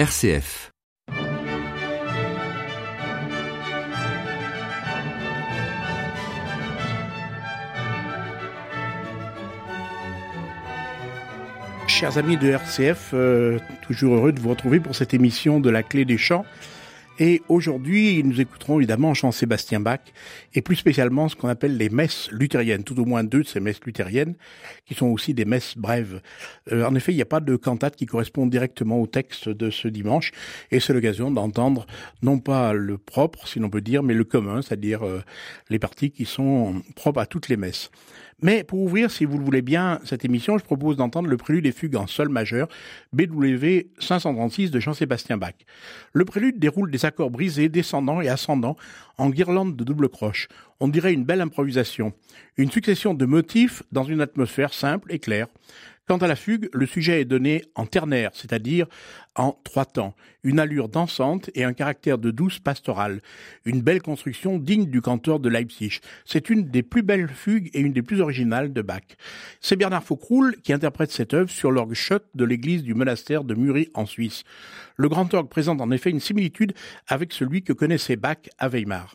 RCF. Chers amis de RCF, euh, toujours heureux de vous retrouver pour cette émission de la clé des chants. Et aujourd'hui, nous écouterons évidemment Jean-Sébastien Bach, et plus spécialement ce qu'on appelle les messes luthériennes, tout au moins deux de ces messes luthériennes, qui sont aussi des messes brèves. Euh, en effet, il n'y a pas de cantate qui correspond directement au texte de ce dimanche, et c'est l'occasion d'entendre non pas le propre, si l'on peut dire, mais le commun, c'est-à-dire euh, les parties qui sont propres à toutes les messes. Mais pour ouvrir, si vous le voulez bien, cette émission, je propose d'entendre le prélude des fugues en sol majeur, BW 536 de Jean-Sébastien Bach. Le prélude déroule des accords brisés, descendants et ascendants, en guirlande de double croche. On dirait une belle improvisation. Une succession de motifs dans une atmosphère simple et claire. Quant à la fugue, le sujet est donné en ternaire, c'est-à-dire en trois temps, une allure dansante et un caractère de douce pastorale, une belle construction digne du cantor de Leipzig. C'est une des plus belles fugues et une des plus originales de Bach. C'est Bernard Faucroul qui interprète cette œuvre sur l'orgue Schott de l'église du monastère de Muri en Suisse. Le grand orgue présente en effet une similitude avec celui que connaissait Bach à Weimar.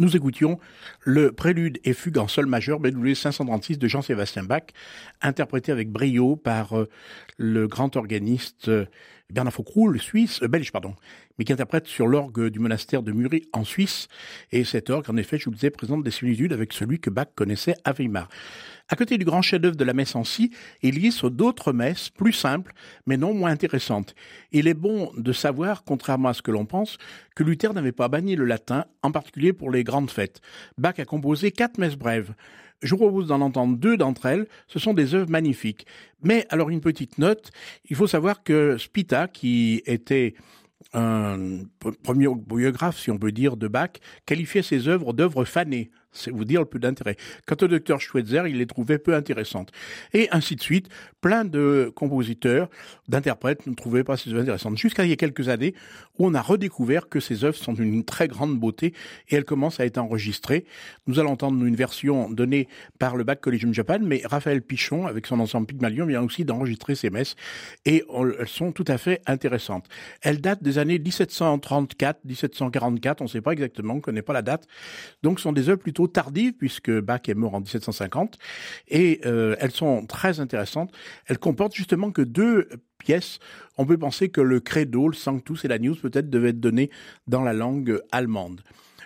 Nous écoutions le prélude et fugue en sol majeur BWV 536 de Jean-Sébastien Bach, interprété avec brio par euh, le grand organiste euh, Bernard Faucroux, le suisse, euh, belge, pardon, mais qui interprète sur l'orgue du monastère de Muri en Suisse. Et cet orgue, en effet, je vous le disais, présente des similitudes avec celui que Bach connaissait à Weimar. À côté du grand chef-d'œuvre de la messe en si, il existe d'autres messes plus simples, mais non moins intéressantes. Il est bon de savoir, contrairement à ce que l'on pense, que Luther n'avait pas banni le latin, en particulier pour les grandes fêtes. Bach a composé quatre messes brèves. Je vous propose d'en entendre deux d'entre elles. Ce sont des œuvres magnifiques. Mais alors une petite note, il faut savoir que Spita, qui était un premier biographe, si on peut dire, de Bach, qualifiait ses œuvres d'œuvres fanées c'est vous dire le peu d'intérêt. Quant au docteur Schweitzer, il les trouvait peu intéressantes. Et ainsi de suite, plein de compositeurs, d'interprètes ne trouvaient pas ces œuvres intéressantes. Jusqu'à il y a quelques années, où on a redécouvert que ces œuvres sont d'une très grande beauté et elles commencent à être enregistrées. Nous allons entendre une version donnée par le Bach Collegium Japan, mais Raphaël Pichon, avec son ensemble Pygmalion, vient aussi d'enregistrer ces messes et elles sont tout à fait intéressantes. Elles datent des années 1734, 1744, on ne sait pas exactement, on ne connaît pas la date. Donc ce sont des œuvres plutôt tardive puisque Bach est mort en 1750 et euh, elles sont très intéressantes. Elles comportent justement que deux pièces. On peut penser que le credo, le sanctus et la news peut-être devaient être donnés dans la langue allemande.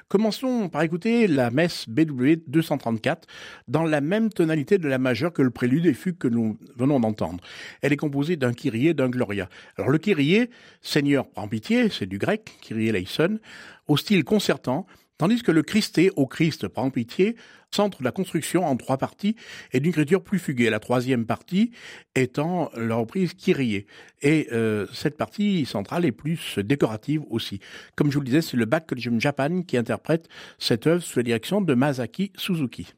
Commençons par écouter la messe BW 234 dans la même tonalité de la majeure que le prélude et fugue que nous venons d'entendre. Elle est composée d'un kyrie et d'un gloria. Alors le kyrie, Seigneur prends pitié, c'est du grec, kyrie eleison, au style concertant, Tandis que le Christé, au Christ, prend pitié, centre la construction en trois parties et d'une écriture plus fuguée. La troisième partie étant la reprise Kyrie. Et euh, cette partie centrale est plus décorative aussi. Comme je vous le disais, c'est le Bach Collegium Japan qui interprète cette œuvre sous la direction de Masaki Suzuki.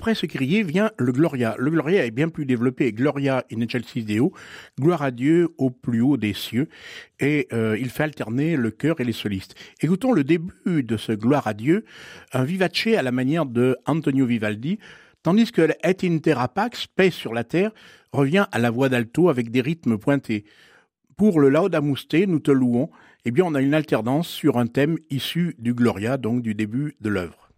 Après ce crier vient le Gloria. Le Gloria est bien plus développé. Gloria in excelsis Deo, gloire à Dieu au plus haut des cieux. Et euh, il fait alterner le chœur et les solistes. Écoutons le début de ce gloire à Dieu, un vivace à la manière de Antonio Vivaldi, tandis que Et in terra pax, paix sur la terre, revient à la voix d'alto avec des rythmes pointés. Pour le Laudamuste, nous te louons, eh bien on a une alternance sur un thème issu du Gloria, donc du début de l'œuvre.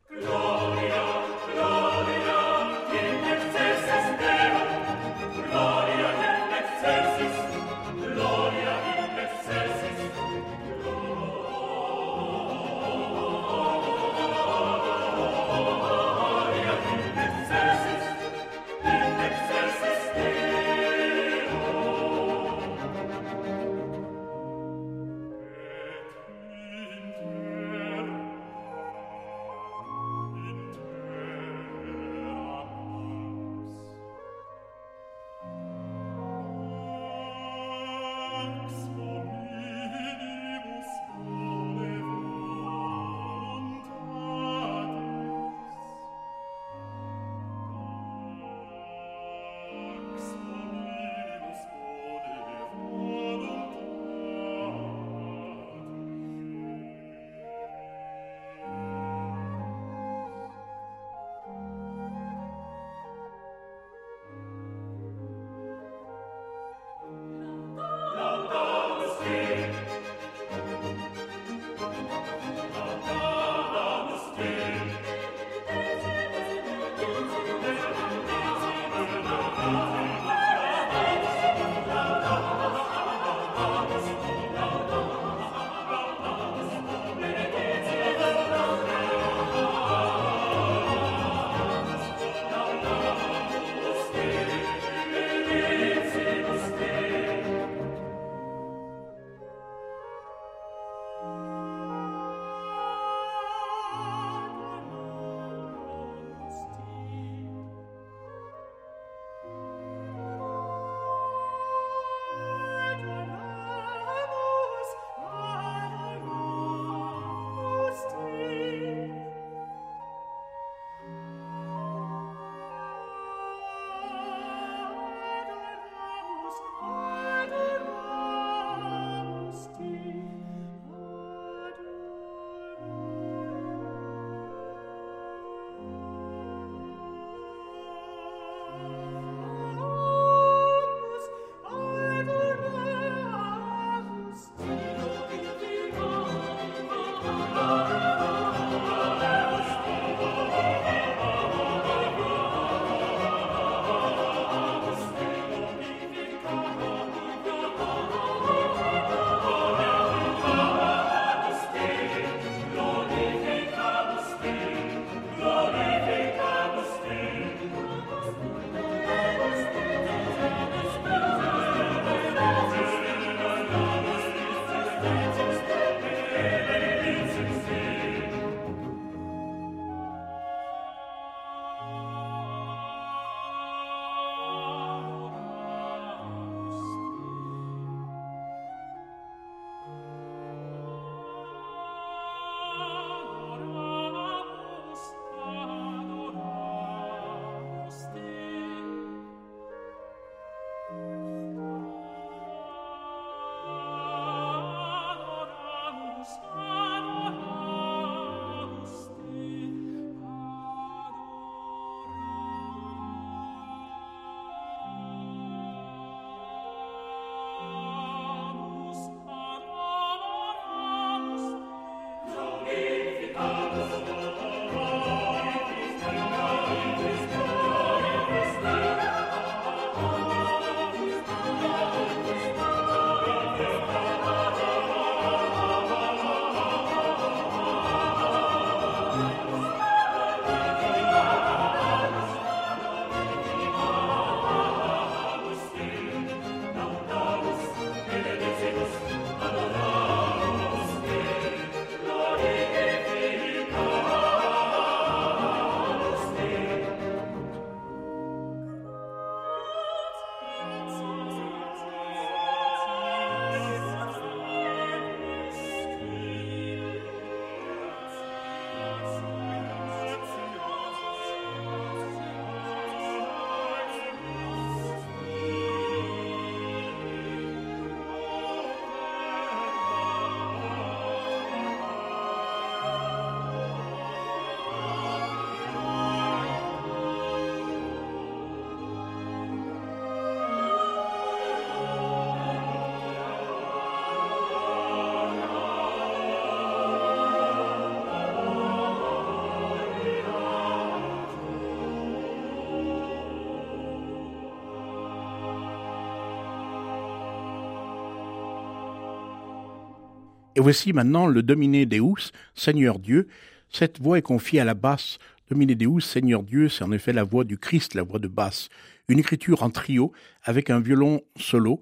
Voici maintenant le Domine Deus, Seigneur Dieu. Cette voix est confiée à la basse. Domine Deus, Seigneur Dieu, c'est en effet la voix du Christ, la voix de basse. Une écriture en trio avec un violon solo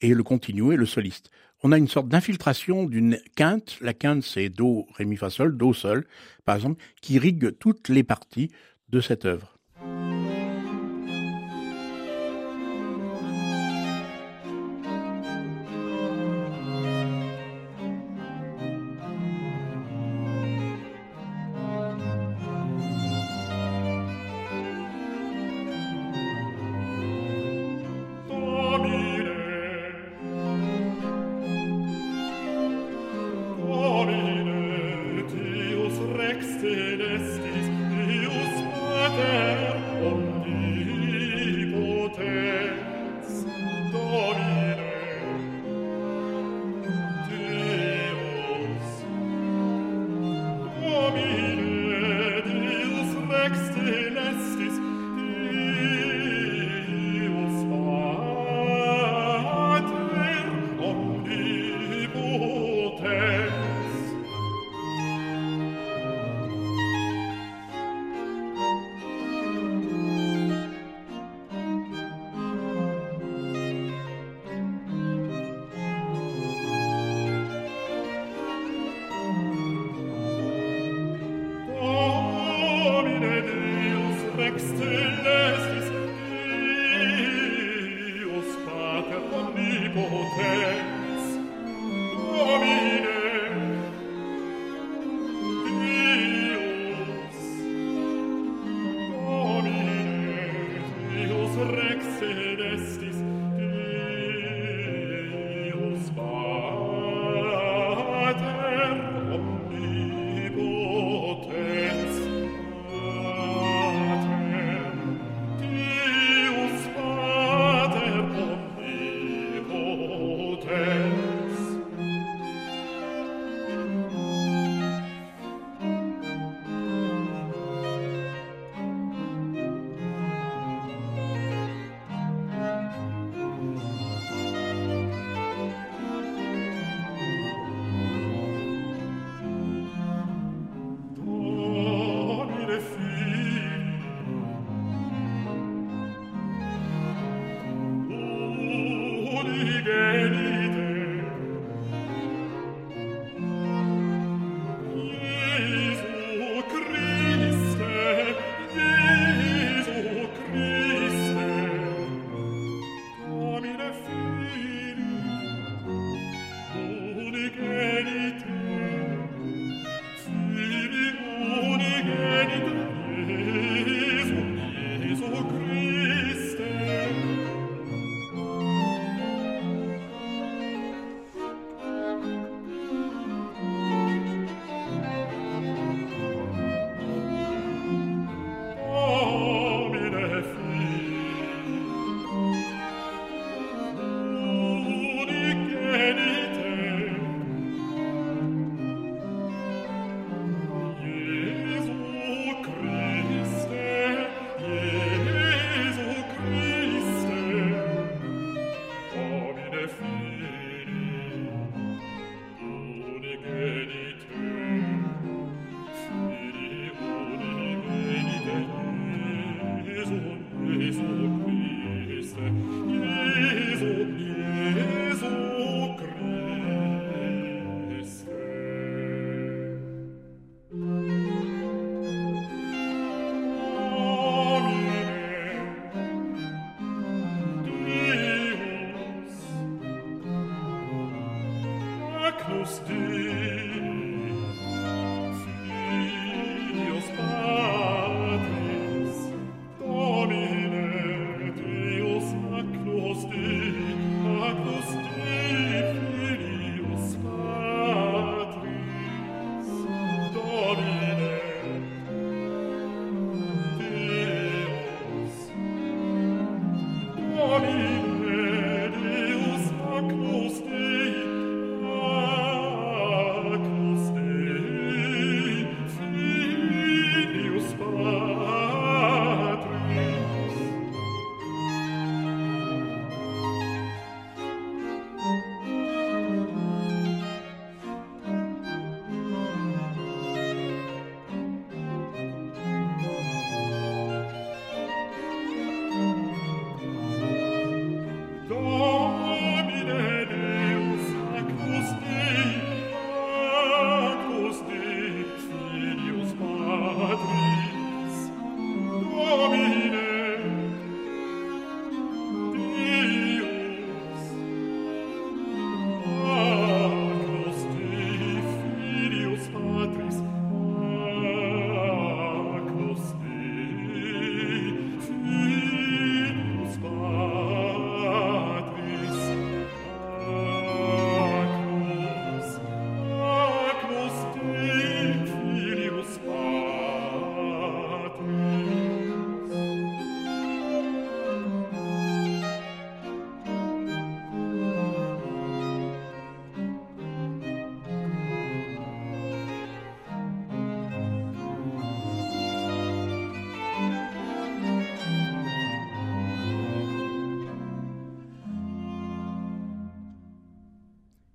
et le continuo et le soliste. On a une sorte d'infiltration d'une quinte. La quinte, c'est Do, Ré, Mi, Fa, Sol, Do, Sol, par exemple, qui rigue toutes les parties de cette œuvre.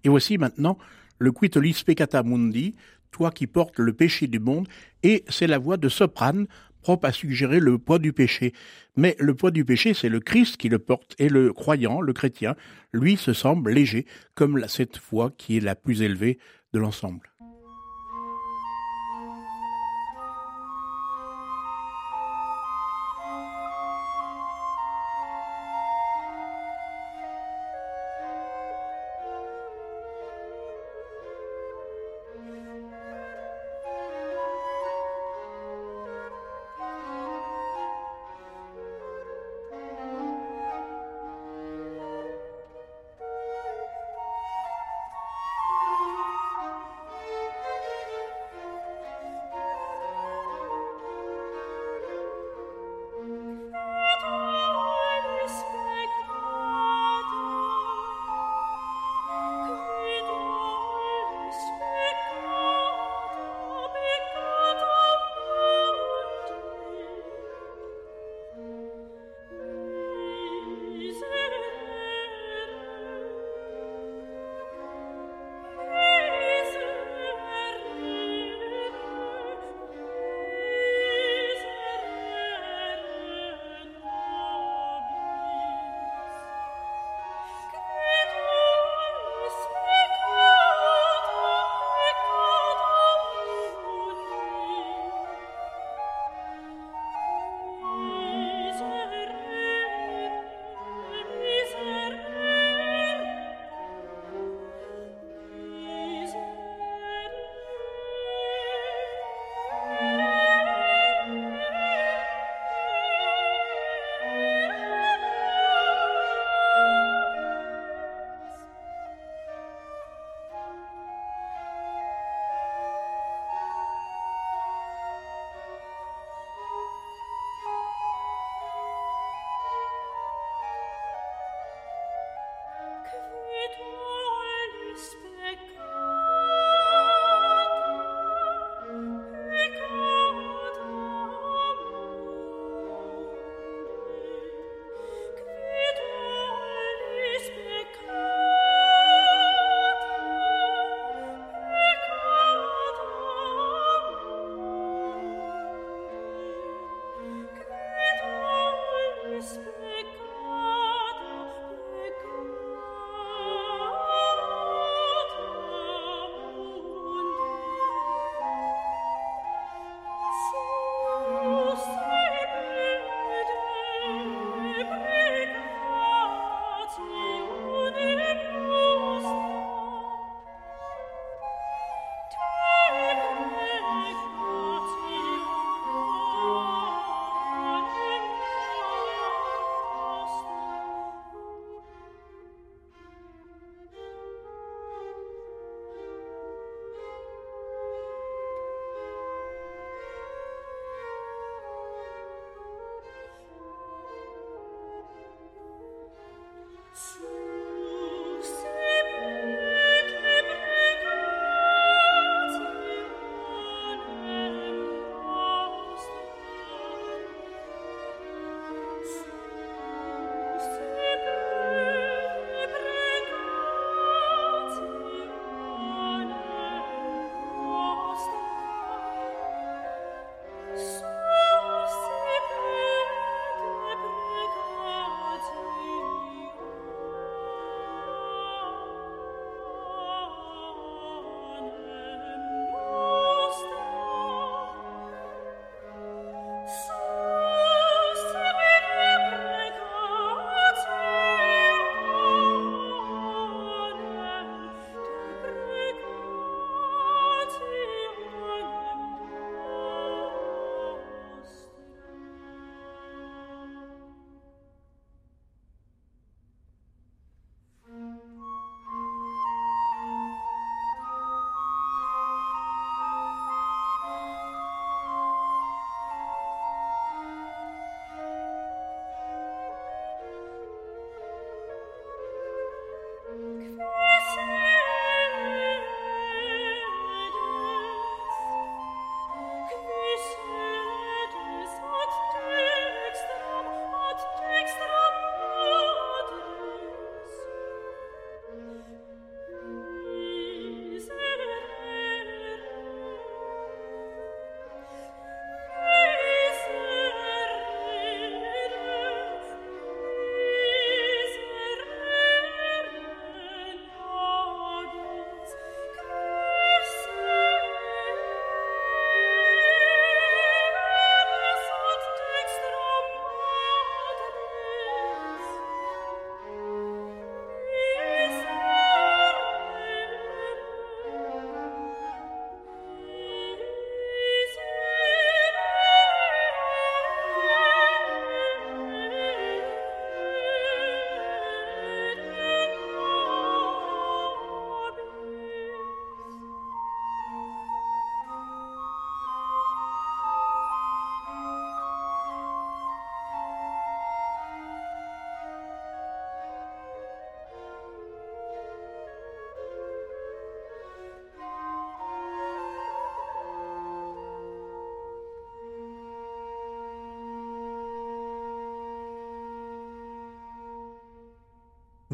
Et voici maintenant le Quitolis Peccata Mundi, toi qui portes le péché du monde, et c'est la voix de soprane propre à suggérer le poids du péché. Mais le poids du péché, c'est le Christ qui le porte, et le croyant, le chrétien, lui se semble léger, comme cette voix qui est la plus élevée de l'ensemble.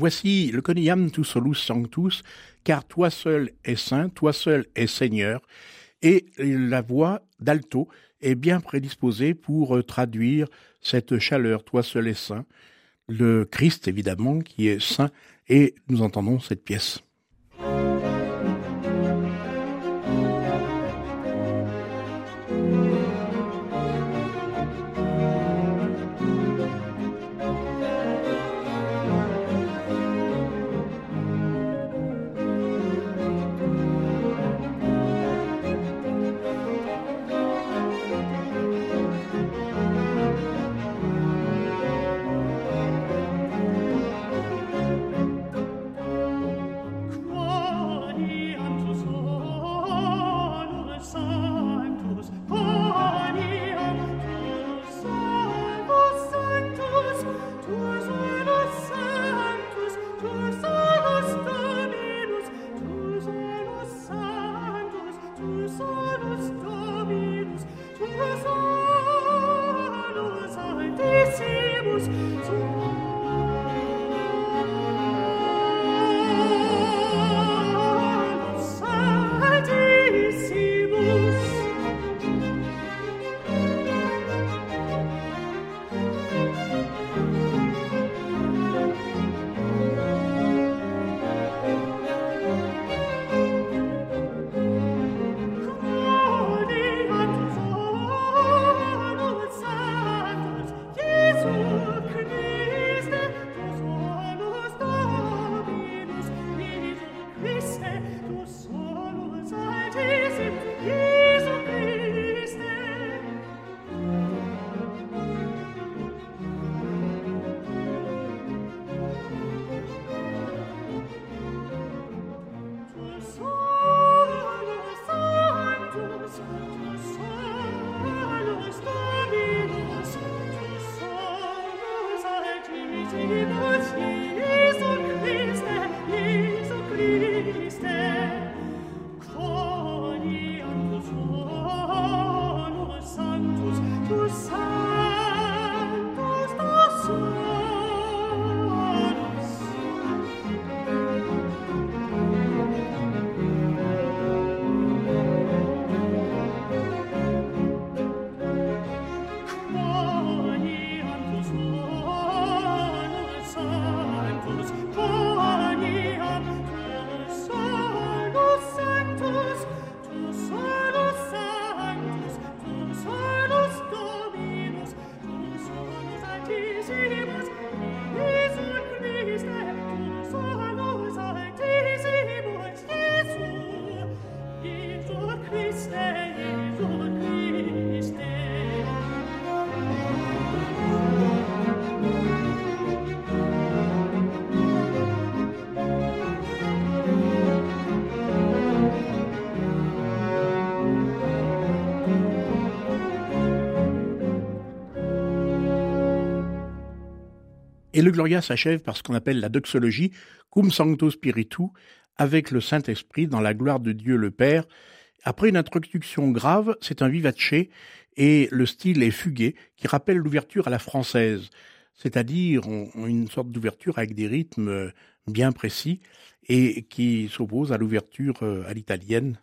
Voici le Coniam tu solus sanctus, car toi seul es saint, toi seul es Seigneur, et la voix d'alto est bien prédisposée pour euh, traduire cette chaleur, toi seul es saint, le Christ évidemment qui est saint, et nous entendons cette pièce. Et le Gloria s'achève par ce qu'on appelle la doxologie, cum sancto spiritu, avec le Saint-Esprit dans la gloire de Dieu le Père. Après une introduction grave, c'est un vivace et le style est fugué qui rappelle l'ouverture à la française, c'est-à-dire une sorte d'ouverture avec des rythmes bien précis et qui s'oppose à l'ouverture euh, à l'italienne.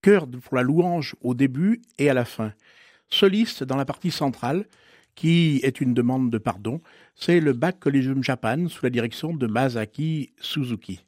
Chœur pour la louange au début et à la fin. Soliste dans la partie centrale, qui est une demande de pardon, c'est le Bac Collegium Japan sous la direction de Masaki Suzuki.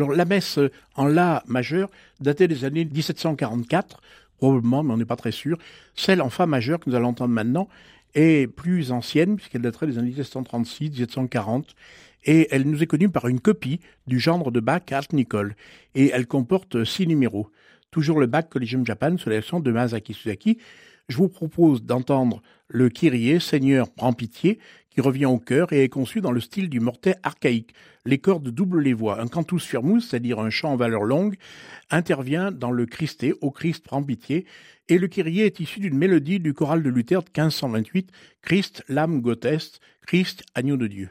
Alors la messe en La majeur datait des années 1744, probablement, mais on n'est pas très sûr. Celle en Fa majeur que nous allons entendre maintenant est plus ancienne, puisqu'elle daterait des années 1736, 1740, et elle nous est connue par une copie du genre de Bach Art Nicole, et elle comporte six numéros. Toujours le Bach Collegium Japan sous la version de Masaki Suzaki. Je vous propose d'entendre le Kyrie, Seigneur prends pitié, qui revient au cœur et est conçu dans le style du mortet archaïque. Les cordes doublent les voix. Un cantus firmus, c'est-à-dire un chant en valeur longue, intervient dans le Christé, au Christ prend pitié, et le Kyrie est issu d'une mélodie du choral de Luther de 1528, Christ, l'âme goteste, Christ, agneau de Dieu.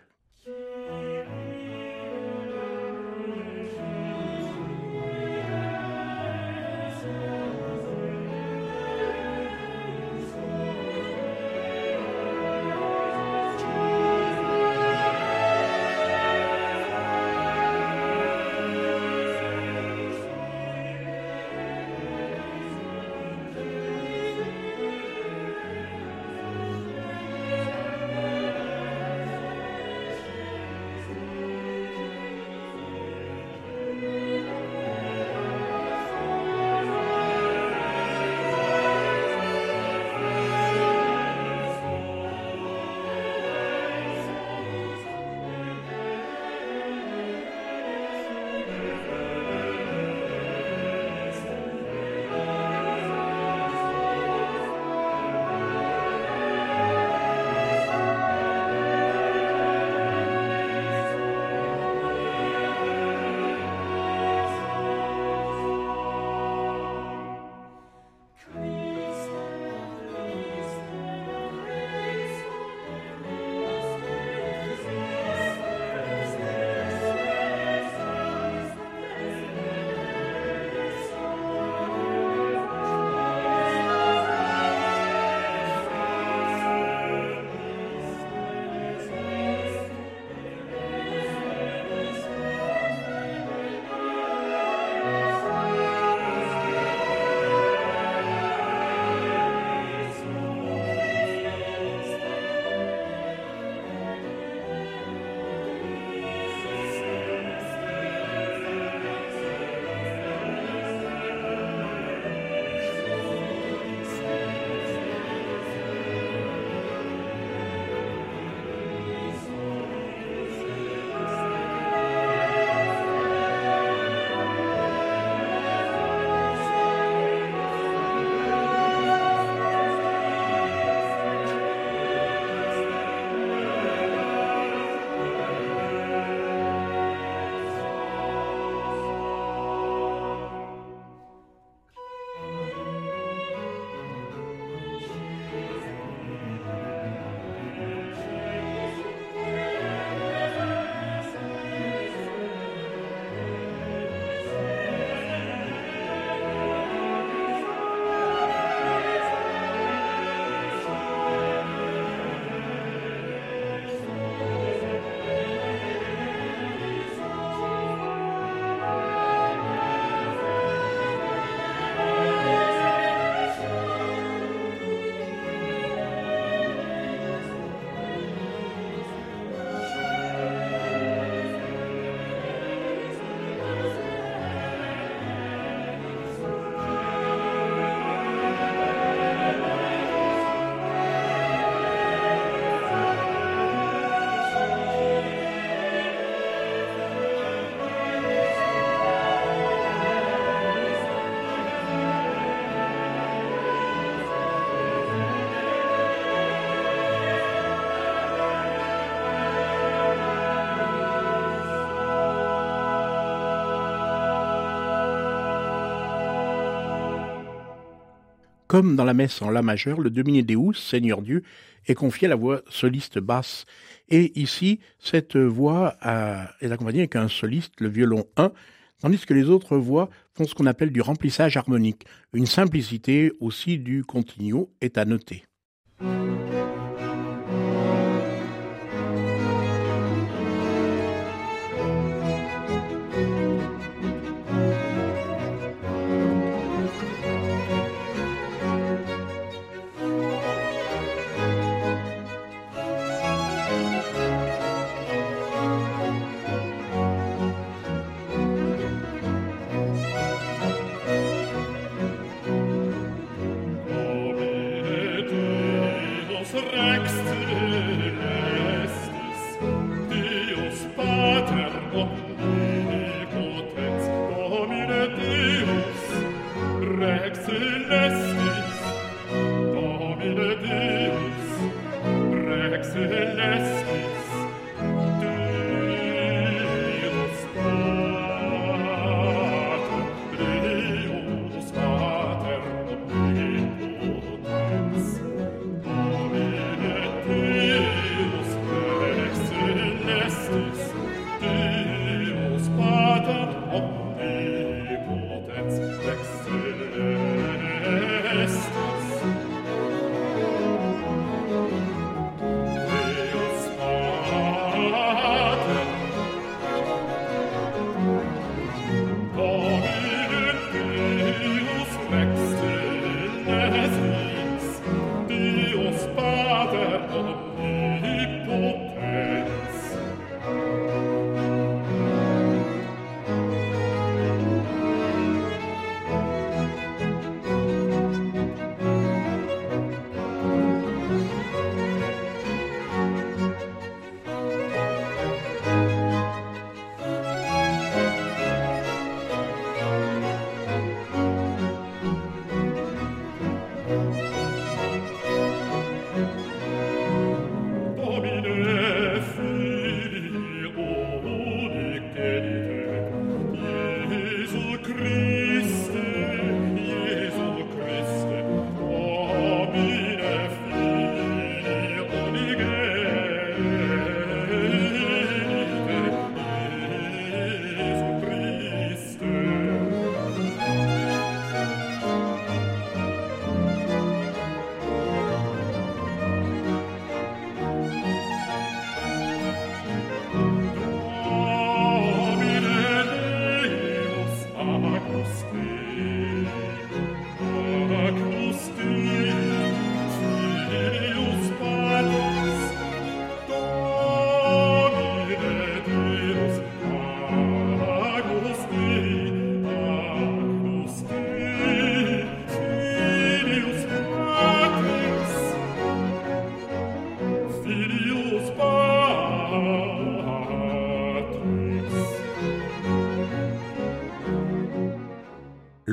Comme dans la messe en La majeur, le Domine Deus, Seigneur Dieu, est confié à la voix soliste basse. Et ici, cette voix est accompagnée avec un soliste, le violon 1, tandis que les autres voix font ce qu'on appelle du remplissage harmonique. Une simplicité aussi du continuo est à noter.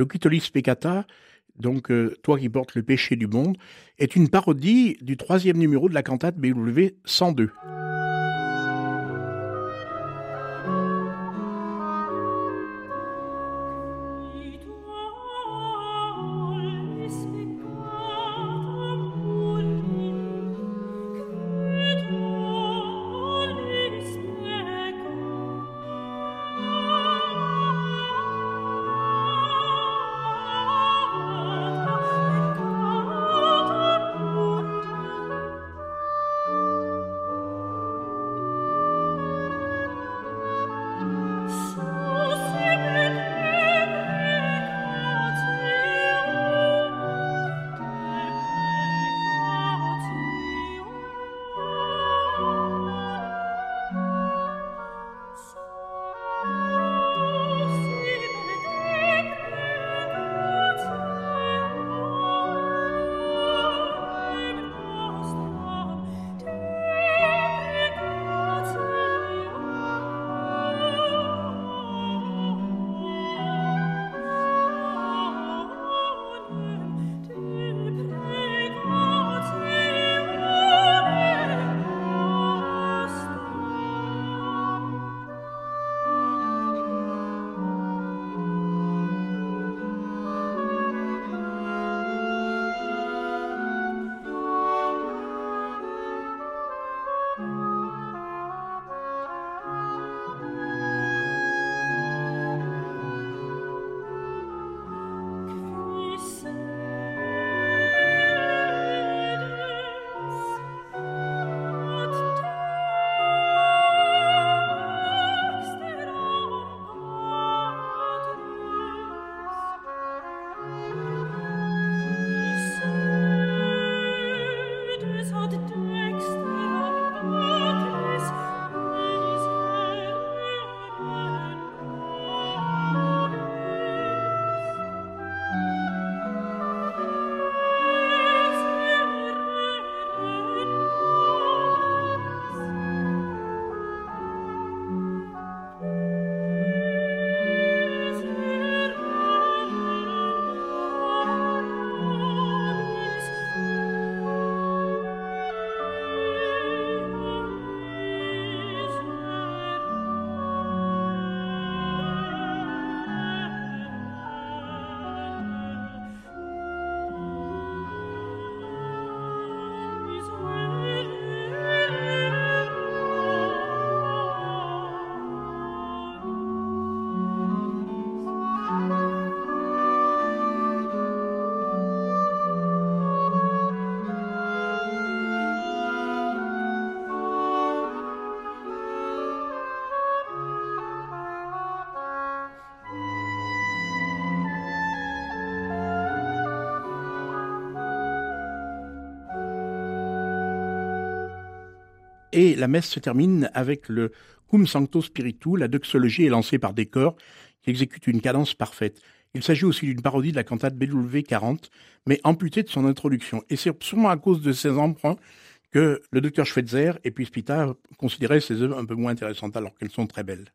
Locutolis Peccata, donc euh, Toi qui portes le péché du monde, est une parodie du troisième numéro de la cantate BW 102. Et la messe se termine avec le Cum Sancto Spiritu. La doxologie est lancée par des qui exécutent une cadence parfaite. Il s'agit aussi d'une parodie de la cantate BW 40, mais amputée de son introduction. Et c'est sûrement à cause de ces emprunts que le docteur Schweitzer et puis Spita considéraient ces œuvres un peu moins intéressantes alors qu'elles sont très belles.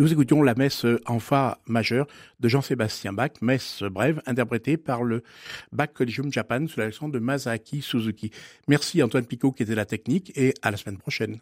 Nous écoutions la messe en fa majeur de Jean-Sébastien Bach, messe brève interprétée par le Bach Collegium Japan sous la leçon de Masaki Suzuki. Merci Antoine Picot qui était la technique et à la semaine prochaine.